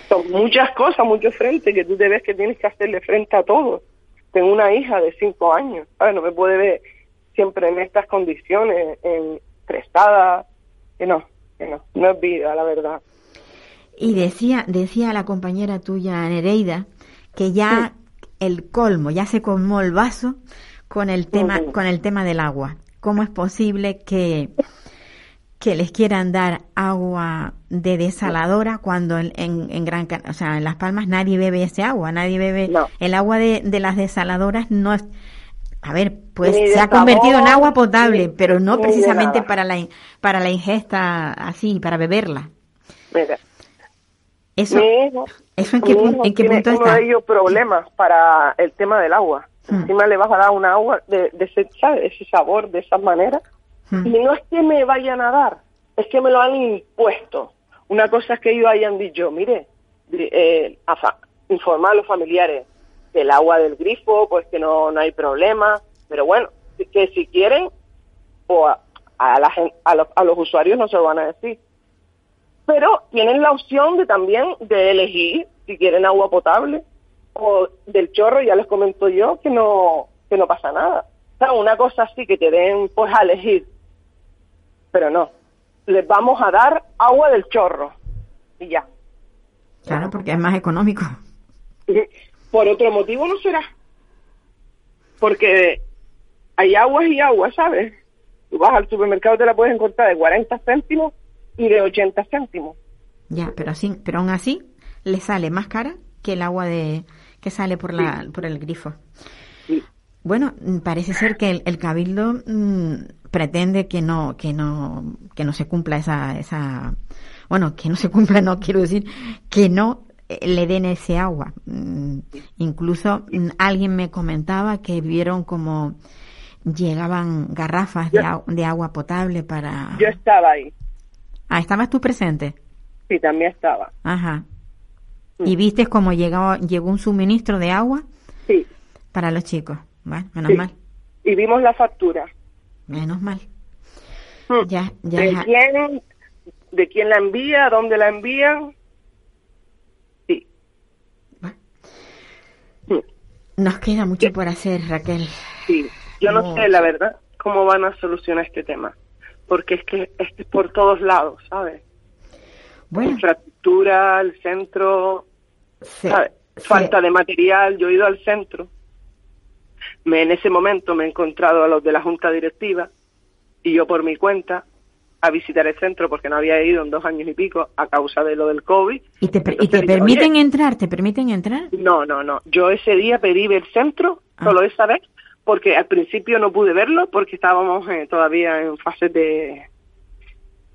Son muchas cosas, muchos frentes que tú te ves que tienes que hacerle frente a todo. Tengo una hija de cinco años, ¿sabes? No me puede ver siempre en estas condiciones, en prestada, que no, que no, no es vida, la verdad. Y decía, decía la compañera tuya, Nereida, que ya el colmo, ya se colmó el vaso con el tema, con el tema del agua. ¿Cómo es posible que, que les quieran dar agua de desaladora cuando en, en, en Gran Can- o sea, en Las Palmas nadie bebe ese agua, nadie bebe No. el agua de, de las desaladoras no es a ver, pues de se ha convertido en agua potable, ni- pero no de precisamente para la para la ingesta así, para beberla. Mira, Eso ¿Eso en qué, en tiene punto uno está? de ellos problemas para el tema del agua. Hmm. Encima le vas a dar una agua de, de ese, ¿sabes? ese sabor, de esa manera. Hmm. Y no es que me vayan a dar, es que me lo han impuesto. Una cosa es que ellos hayan dicho, mire, eh, a fa- informar a los familiares del agua del grifo, pues que no, no hay problema. Pero bueno, que si quieren, o a, a, la a, los, a los usuarios no se lo van a decir. Pero tienen la opción de también de elegir si quieren agua potable o del chorro, ya les comento yo que no que no pasa nada. O sea, una cosa así que te den pues a elegir. Pero no, les vamos a dar agua del chorro y ya. Claro, porque es más económico. Por otro motivo no será. Porque hay aguas y aguas, ¿sabes? Tú vas al supermercado te la puedes encontrar de 40 céntimos y de 80 céntimos. Ya, pero así, pero aún así le sale más cara que el agua de que sale por la por el grifo. Bueno, mm, parece ser que el, el cabildo mm, pretende que no que no que no se cumpla esa esa bueno que no se cumpla no quiero decir que no le den ese agua. Mm, incluso mm, alguien me comentaba que vieron como llegaban garrafas de, de agua potable para. Yo estaba ahí, Ah, estabas tú presente. sí, también estaba. Ajá. ¿Y viste cómo llegó, llegó un suministro de agua Sí, para los chicos? Bueno, menos Sí. mal, y vimos la factura. menos mal. Mm. Ya, ya. ¿De quién, ¿De quién la envía? ¿Dónde la envían? Nos queda mucho por hacer, Raquel. Sí, yo no No, sé, la verdad, cómo van a solucionar este tema. Porque es que es por todos lados, ¿sabes? Bueno, Infraestructura, el centro, se- ¿sabes? se- Falta de material. Yo he ido al centro. Me, en ese momento me he encontrado a los de la junta directiva y yo por mi cuenta a visitar el centro porque no había ido en dos años y pico a causa de lo del COVID. ¿Y te, y dije, permiten "Oye, entrar? ¿Te permiten entrar? No, no, no. Yo ese día pedí ver el centro, Ah. solo esa vez, porque al principio no pude verlo porque estábamos eh, todavía en fase de,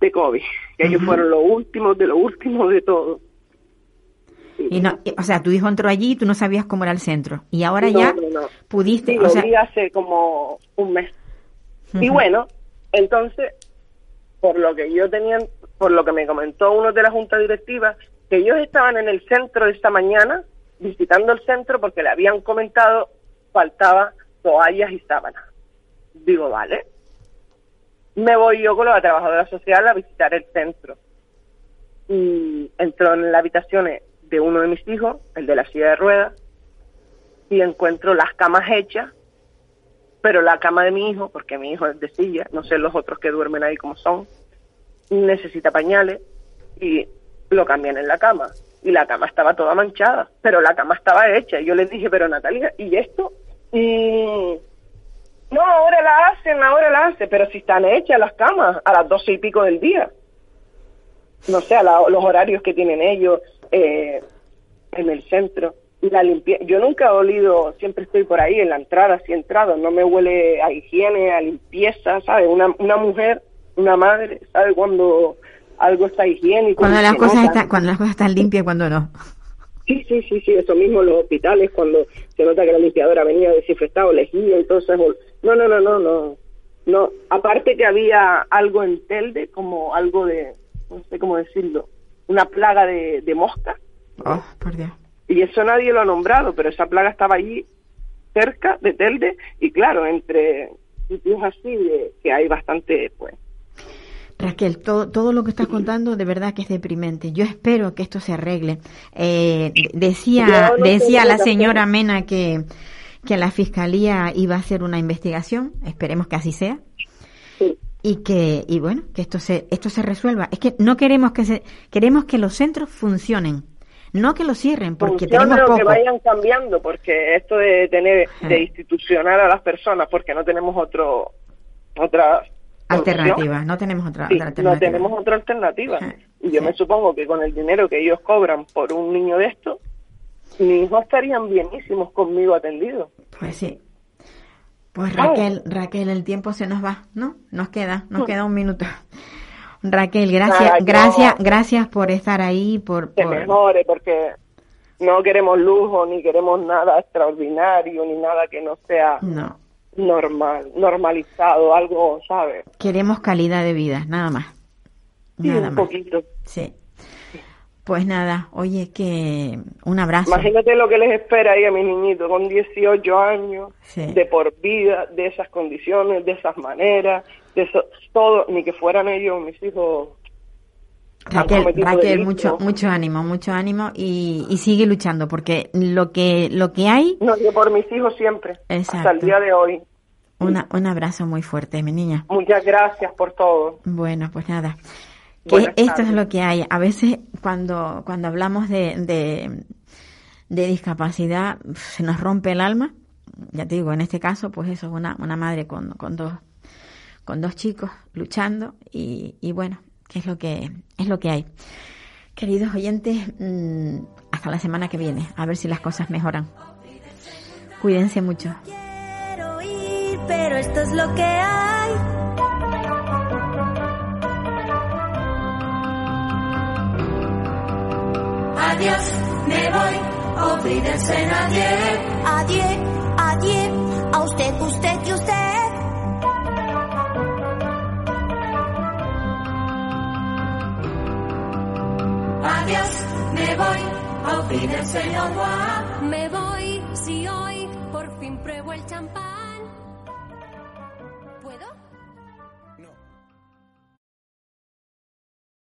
de COVID. Que ellos fueron los últimos de los últimos de todo. Y no, y- o sea, tu hijo entró allí y tú no sabías cómo era el centro. Y ahora No, ya no, no. pudiste, Sí, o lo sea, vi hace como un mes. Y bueno, entonces, por lo que yo tenía, por lo que me comentó uno de la junta directiva, que ellos estaban en el centro esta mañana, visitando el centro porque le habían comentado faltaba toallas y sábanas. Digo, vale. Me voy yo con la trabajadora social a visitar el centro. Y entro en la habitación de uno de mis hijos, el de la silla de ruedas, y encuentro las camas hechas, pero la cama de mi hijo, porque mi hijo es de silla, no sé los otros que duermen ahí como son, necesita pañales y lo cambian en la cama. Y la cama estaba toda manchada, pero la cama estaba hecha. Y yo les dije, pero Natalia, ¿y esto? Y no, ahora la hacen, ahora la hacen, pero si están hechas las camas a las doce y pico del día. No sé, a los horarios que tienen ellos eh, en el centro. La limpie Yo nunca he olido, siempre estoy por ahí en la entrada, si he entrado, no me huele a higiene, a limpieza, ¿sabes? Una, una mujer, una madre, ¿sabe? Cuando algo está higiénico. cuando las cosas cuando las cosas están limpias y cuando no. Sí, sí, sí, sí, eso mismo en los hospitales, cuando se nota que la limpiadora venía desinfectada, lejía y todo eso. No, no, no, no, no. No, aparte que había algo en Telde, como algo de, no sé cómo decirlo, una plaga de, de mosca, Oh, por Dios. Y eso nadie lo ha nombrado, pero esa plaga estaba allí cerca de Telde, y claro, entre sitios así, de, que hay bastante, pues, Raquel, todo, todo lo que estás contando de verdad que es deprimente. Yo espero que esto se arregle. Eh, de- decía no decía la señora. Mena que, que la fiscalía iba a hacer una investigación. Esperemos que así sea. sí. Y que, y bueno, que esto se, esto se resuelva. Es que no queremos que se, queremos que los centros funcionen. No que los cierren, porque funcione tenemos poco. que vayan cambiando, porque esto de tener, de institucionar a las personas, porque no tenemos otro, otra. Alternativa, no tenemos otra, Sí, otra no alternativa. tenemos otra alternativa. Y yo sí. me supongo que con el dinero que ellos cobran por un niño de esto, mis hijos estarían bienísimos conmigo atendidos. Pues sí. Pues. Raquel, Raquel, el tiempo se nos va, ¿no? Nos queda, nos Mm. queda un minuto. Raquel, gracias, gracias, gracias por estar ahí, por, Que por- mejore, porque no queremos lujo, ni queremos nada extraordinario, ni nada que no sea no, normal, normalizado, algo, ¿sabes? queremos calidad de vida, nada más, Sí, nada un más. poquito. Sí. Pues nada, oye que un abrazo. Imagínate lo que les espera ahí a mis niñitos con 18 años, Sí. de por vida, de esas condiciones, de esas maneras, de eso, todo, ni que fueran ellos mis hijos. Raquel, Raquel, mucho, mucho ánimo, mucho ánimo y, y sigue luchando porque lo que, lo que hay, No, yo por mis hijos siempre, hasta el Exacto. día de hoy. una, un abrazo muy fuerte, mi niña. Muchas gracias por todo. Bueno, pues nada. Que Buenas esto es lo que hay. A veces cuando, cuando hablamos de, de, de discapacidad se nos rompe el alma. Ya te digo, en este caso, pues eso, una, una madre con, con dos con dos chicos luchando y, y bueno, que es lo que es lo que hay. Queridos oyentes, mm, hasta la semana que viene, a ver si las cosas mejoran. Cuídense mucho. Quiero ir, pero esto es lo que hay. Adiós, me voy, olvídense nadie. Adiós, adiós, a usted, usted y usted. Adiós, me voy, olvídense Me voy si hoy por fin pruebo el champán.